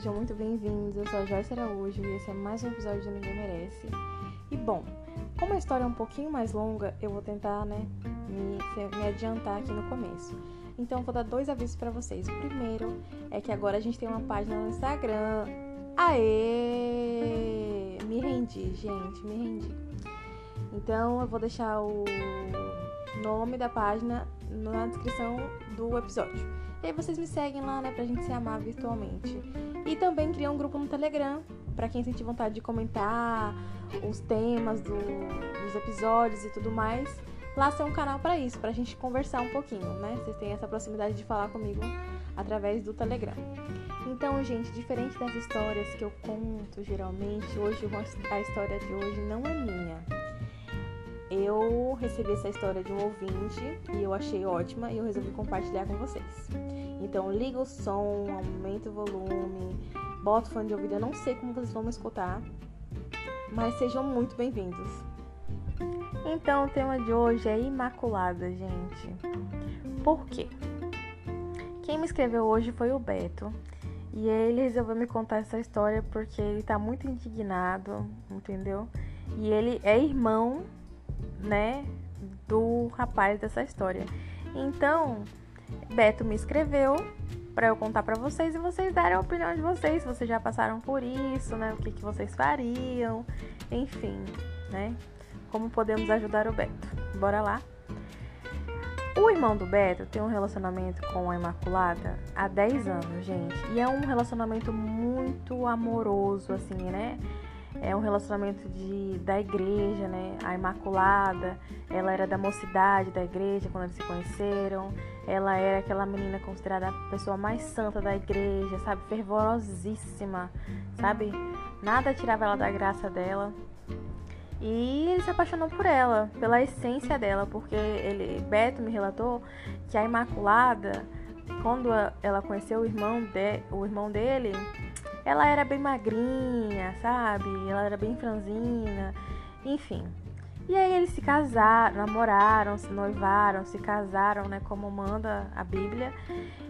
sejam muito bem-vindos. Eu sou a Joyce Araújo e esse é mais um episódio de Ninguém Merece. E bom, como a história é um pouquinho mais longa, eu vou tentar, né, me, me adiantar aqui no começo. Então, vou dar dois avisos para vocês. O primeiro é que agora a gente tem uma página no Instagram. Aê! Me rendi, gente, me rendi. Então, eu vou deixar o nome da página na descrição do episódio. E aí vocês me seguem lá, né, pra gente se amar virtualmente. E também criar um grupo no Telegram, para quem sentir vontade de comentar os temas do, dos episódios e tudo mais. Lá tem um canal para isso, pra gente conversar um pouquinho, né? Vocês têm essa proximidade de falar comigo através do Telegram. Então, gente, diferente das histórias que eu conto geralmente, hoje a história de hoje não é minha eu recebi essa história de um ouvinte e eu achei ótima e eu resolvi compartilhar com vocês. Então liga o som, aumenta o volume, bota o fone de ouvido, eu não sei como vocês vão me escutar, mas sejam muito bem-vindos. Então o tema de hoje é Imaculada, gente. Por quê? Quem me escreveu hoje foi o Beto. E ele resolveu me contar essa história porque ele tá muito indignado, entendeu? E ele é irmão né, do rapaz dessa história. Então, Beto me escreveu para eu contar para vocês e vocês darem a opinião de vocês, se vocês já passaram por isso, né, o que, que vocês fariam, enfim, né, como podemos ajudar o Beto. Bora lá? O irmão do Beto tem um relacionamento com a Imaculada há 10 anos, gente. E é um relacionamento muito amoroso, assim, né? É um relacionamento de, da igreja, né? A Imaculada, ela era da mocidade da igreja quando eles se conheceram. Ela era aquela menina considerada a pessoa mais santa da igreja, sabe? Fervorosíssima, sabe? Nada tirava ela da graça dela. E ele se apaixonou por ela, pela essência dela, porque ele, Beto me relatou que a Imaculada, quando ela conheceu o irmão, de, o irmão dele, ela era bem magrinha, sabe? Ela era bem franzina, enfim. E aí eles se casaram, namoraram, se noivaram, se casaram, né? Como manda a Bíblia.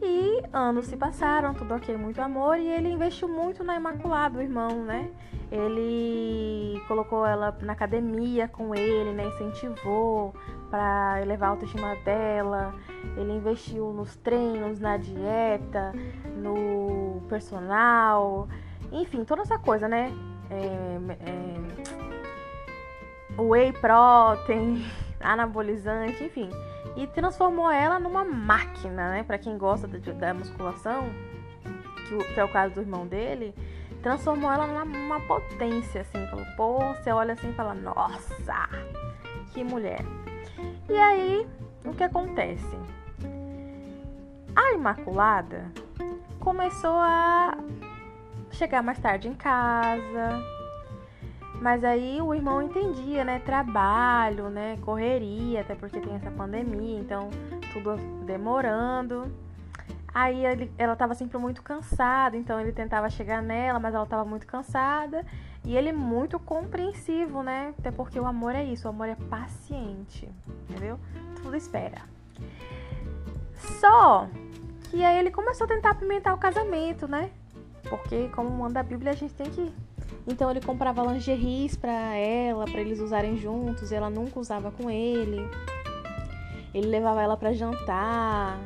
E anos se passaram, tudo ok, muito amor. E ele investiu muito na Imaculada, o irmão, né? Ele colocou ela na academia com ele, né? Incentivou para elevar a autoestima dela. Ele investiu nos treinos, na dieta, no personal, enfim, toda essa coisa, né? É, é, whey protein, anabolizante, enfim. E transformou ela numa máquina, né? Para quem gosta da, musculação, que, que, é o caso do irmão dele, transformou ela numa potência, assim. Falou, pô, você olha assim e fala, nossa, que mulher. E aí, o que acontece? A Imaculada começou a chegar mais tarde em casa. Mas aí o irmão entendia, né? Trabalho, né? Correria, até porque tem essa pandemia, então tudo demorando. Aí ele, ela estava sempre muito cansada, então ele tentava chegar nela, mas ela estava muito cansada. E ele muito compreensivo, né? Até porque o amor é isso, o amor é paciente, entendeu? Tudo espera. Só que aí ele começou a tentar apimentar o casamento, né? Porque, como manda a Bíblia, a gente tem que. Então ele comprava lingeries para ela, para eles usarem juntos, ela nunca usava com ele. Ele levava ela para jantar,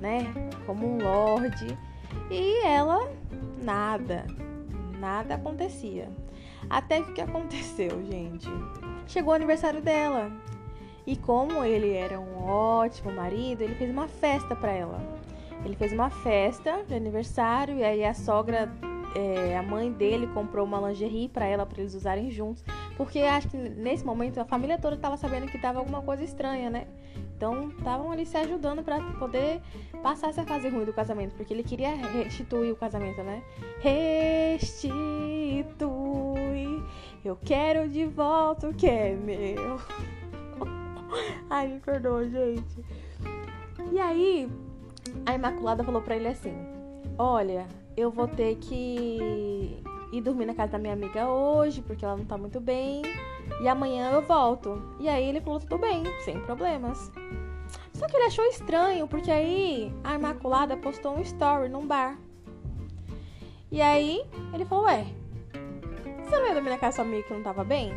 né? Como um lorde. E ela, nada. Nada acontecia. Até que o que aconteceu, gente? Chegou o aniversário dela. E como ele era um ótimo marido, ele fez uma festa para ela. Ele fez uma festa de aniversário e aí a sogra, é, a mãe dele comprou uma lingerie para ela para eles usarem juntos, porque acho que nesse momento a família toda estava sabendo que tava alguma coisa estranha, né? Então estavam ali se ajudando para poder passar essa fase ruim do casamento, porque ele queria restituir o casamento, né? Restitui, eu quero de volta o que é meu. Ai, me perdoa, gente. E aí, a Imaculada falou para ele assim: Olha, eu vou ter que ir dormir na casa da minha amiga hoje, porque ela não tá muito bem, e amanhã eu volto. E aí ele falou: Tudo bem, sem problemas. Só que ele achou estranho, porque aí a Imaculada postou um story num bar. E aí ele falou, ué, você não ia dormir na casa da sua amiga que não tava bem?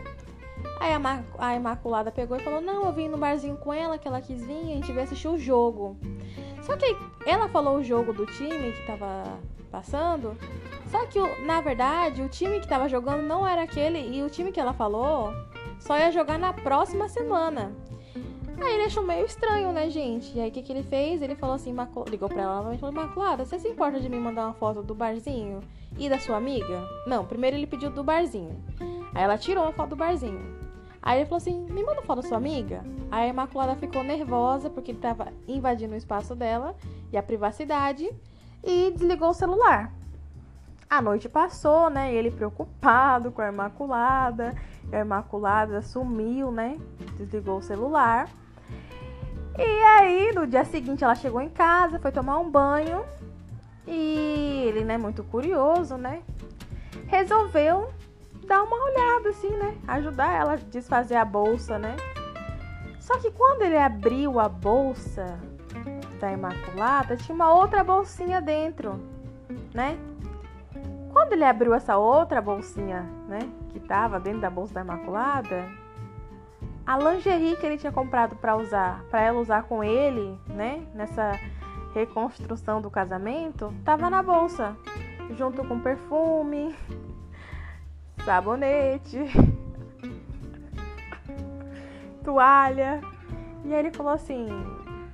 Aí a, Imaculada pegou e falou, não, eu vim no barzinho com ela, que ela quis vir, a gente veio assistir o jogo. Só que ela falou o jogo do time que tava passando, só que na verdade o time que tava jogando não era aquele e o time que ela falou só ia jogar na próxima semana. Aí ele achou meio estranho, né, gente? E aí o que, que ele fez? Ele falou assim, ligou pra ela e falou, Imaculada, você se importa de me mandar uma foto do barzinho e da sua amiga? Não, primeiro ele pediu do barzinho. Aí ela tirou uma foto do barzinho. Aí ele falou assim, me manda foto da sua amiga? Aí a Imaculada ficou nervosa porque ele tava invadindo o espaço dela e a privacidade e desligou o celular. A noite passou, né? Ele preocupado com a Imaculada. A Imaculada sumiu, né? Desligou o celular. E aí, no dia seguinte, ela chegou em casa, foi tomar um banho. E ele, né, muito curioso, né? Resolveu dar uma olhada, assim, né? Ajudar ela a desfazer a bolsa, né? Só que quando ele abriu a bolsa da Imaculada, tinha uma outra bolsinha dentro, né? Quando ele abriu essa outra bolsinha, né, que tava dentro da bolsa da Imaculada, a lingerie que ele tinha comprado para usar, para ela usar com ele, né, nessa reconstrução do casamento, tava na bolsa, junto com perfume, sabonete, toalha. E aí ele falou assim,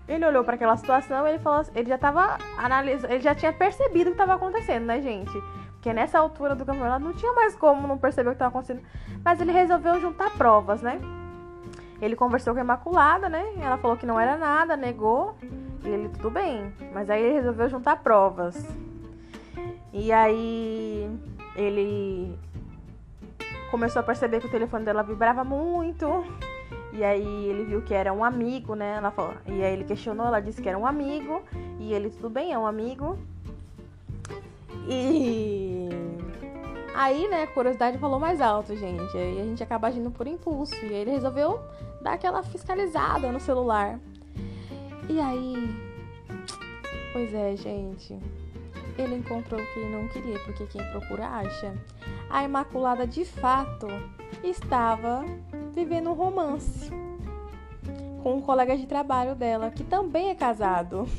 ele olhou para aquela situação, ele falou, ele já tava analisando, ele já tinha percebido o que estava acontecendo, né, gente? Porque nessa altura do campeonato não tinha mais como não perceber o que estava acontecendo. Mas ele resolveu juntar provas, né? Ele conversou com a Imaculada, né? Ela falou que não era nada, negou. E ele, tudo bem. Mas aí ele resolveu juntar provas. E aí ele começou a perceber que o telefone dela vibrava muito. E aí ele viu que era um amigo, né? Ela falou, e aí ele questionou, ela disse que era um amigo. E ele, tudo bem, é um amigo. E aí, né, curiosidade falou mais alto, gente. Aí a gente acaba agindo por impulso. E aí ele resolveu dar aquela fiscalizada no celular. E aí. Pois é, gente. Ele encontrou o que ele não queria, porque quem procura acha. A Imaculada de fato estava vivendo um romance com um colega de trabalho dela, que também é casado.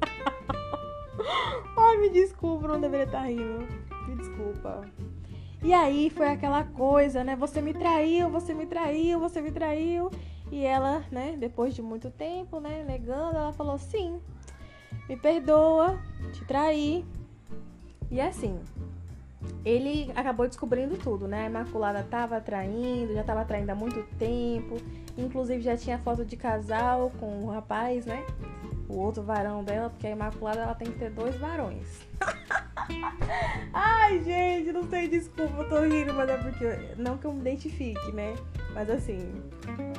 Ai, me desculpa, não deveria estar rindo. Me desculpa. E aí foi aquela coisa, né? Você me traiu, você me traiu, você me traiu. E ela, né, depois de muito tempo, né, negando, ela falou: sim, me perdoa, te traí. E assim, ele acabou descobrindo tudo, né? A Imaculada tava traindo, já tava traindo há muito tempo. Inclusive já tinha foto de casal com o rapaz, né? o outro varão dela, porque a Imaculada ela tem que ter dois varões. Ai, gente, não sei, desculpa, eu tô rindo, mas é porque. Não que eu me identifique, né? Mas assim,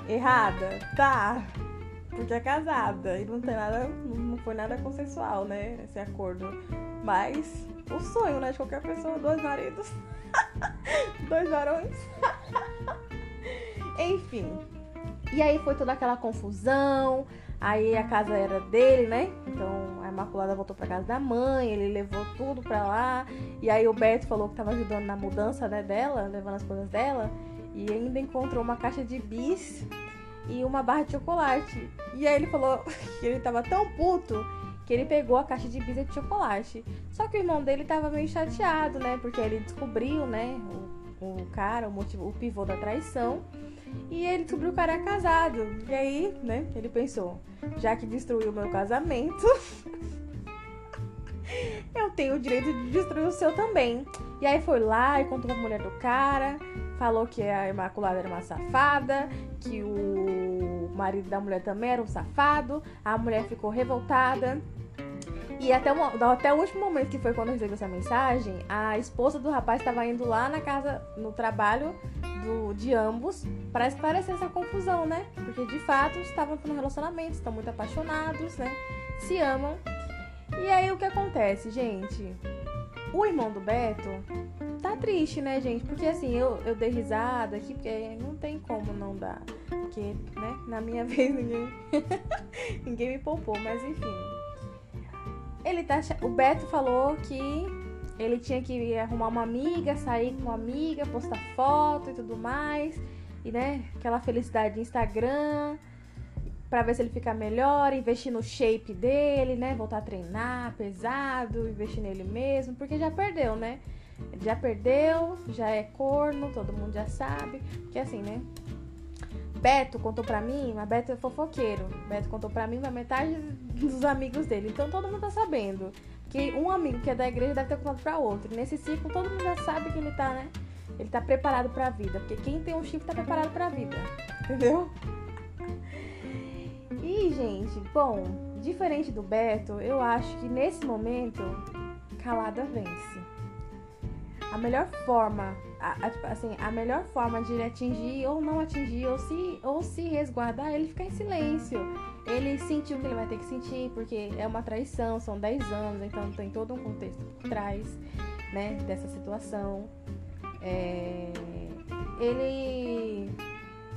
errada, tá. Porque é casada e não tem nada. Não foi nada consensual, né? Esse acordo. Mas o sonho, né? De qualquer pessoa, dois maridos. dois varões. Enfim. E aí foi toda aquela confusão. Aí a casa era dele, né? Então a Imaculada voltou pra casa da mãe, ele levou tudo pra lá. E aí o Beto falou que tava ajudando na mudança, né, dela, levando as coisas dela. E ainda encontrou uma caixa de bis e uma barra de chocolate. E aí ele falou que ele tava tão puto que ele pegou a caixa de e de chocolate. Só que o irmão dele tava meio chateado, né? Porque ele descobriu, né, o, o cara, o motivo, o pivô da traição. E ele descobriu que o cara era casado. E aí, né, ele pensou, já que destruiu o meu casamento, eu tenho o direito de destruir o seu também. E aí foi lá e contou pra mulher do cara, falou que a Imaculada era uma safada, que o marido da mulher também era um safado. A mulher ficou revoltada. E até o, até o último momento, que foi quando eu recebi essa mensagem, a esposa do rapaz estava indo lá na casa, no trabalho do, de ambos, para esclarecer essa confusão, né? Porque de fato estavam no relacionamento, estão muito apaixonados, né? Se amam. E aí o que acontece, gente? O irmão do Beto tá triste, né, gente? Porque assim, eu, eu dei risada aqui, porque não tem como não dar. Porque, né, na minha vez ninguém, ninguém me poupou, mas enfim. Ele tá. O Beto falou que ele tinha que arrumar uma amiga, sair com uma amiga, postar foto e tudo mais. E né, aquela felicidade de Instagram para ver se ele fica melhor, investir no shape dele, né? Voltar a treinar pesado, investir nele mesmo, porque já perdeu, né? Ele já perdeu, já é corno, todo mundo já sabe. Que assim, né? Beto contou pra mim, mas Beto é fofoqueiro. Beto contou pra mim uma metade dos amigos dele. Então todo mundo tá sabendo. Que um amigo que é da igreja deve ter contado pra outro. nesse ciclo todo mundo já sabe que ele tá, né? Ele tá preparado pra vida. Porque quem tem um chifre tá preparado pra vida. Entendeu? E, gente, bom, diferente do Beto, eu acho que nesse momento, calada vence. A melhor forma, a, a, tipo, assim, a melhor forma de ele atingir ou não atingir, ou se, ou se resguardar, é ele ficar em silêncio. Ele sentiu o que ele vai ter que sentir, porque é uma traição, são 10 anos, então tem todo um contexto por trás, né, dessa situação. É, ele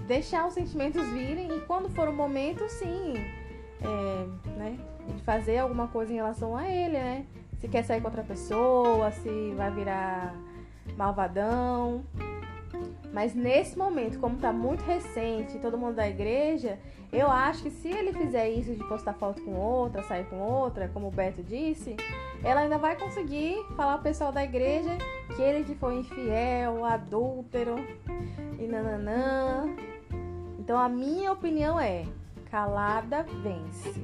deixar os sentimentos virem e quando for o momento, sim, é, né, de fazer alguma coisa em relação a ele, né? Se quer sair com outra pessoa, se vai virar malvadão. Mas nesse momento, como tá muito recente, todo mundo da igreja, eu acho que se ele fizer isso de postar foto com outra, sair com outra, como o Beto disse, ela ainda vai conseguir falar pro pessoal da igreja que ele que foi infiel, adúltero e nananã. Então a minha opinião é: calada vence.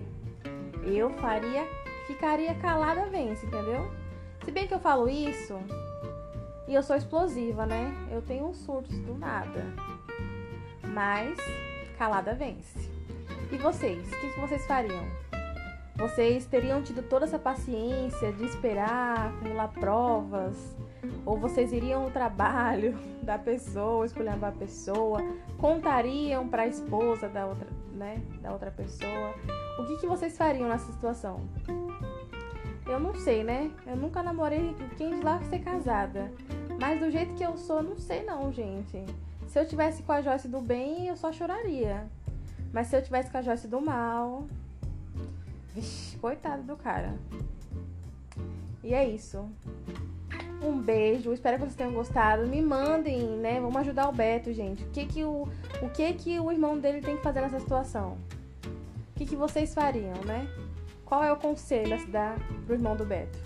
Eu faria, ficaria calada vence, entendeu? Se bem que eu falo isso e eu sou explosiva, né? Eu tenho uns surtos do nada. Mas calada vence. E vocês? O que, que vocês fariam? Vocês teriam tido toda essa paciência de esperar, acumular provas? Ou vocês iriam no trabalho da pessoa, escolhendo a pessoa, contariam para a esposa da outra, né, da outra pessoa? O que, que vocês fariam nessa situação? Eu não sei, né? Eu nunca namorei quem de lá ser casada. Mas do jeito que eu sou, não sei não, gente. Se eu tivesse com a Joyce do bem, eu só choraria. Mas se eu tivesse com a Joyce do mal. Vixe, coitado do cara. E é isso. Um beijo, espero que vocês tenham gostado. Me mandem, né? Vamos ajudar o Beto, gente. O que que o, o que que o irmão dele tem que fazer nessa situação? O que que vocês fariam, né? Qual é o conselho a se dar pro irmão do Beto?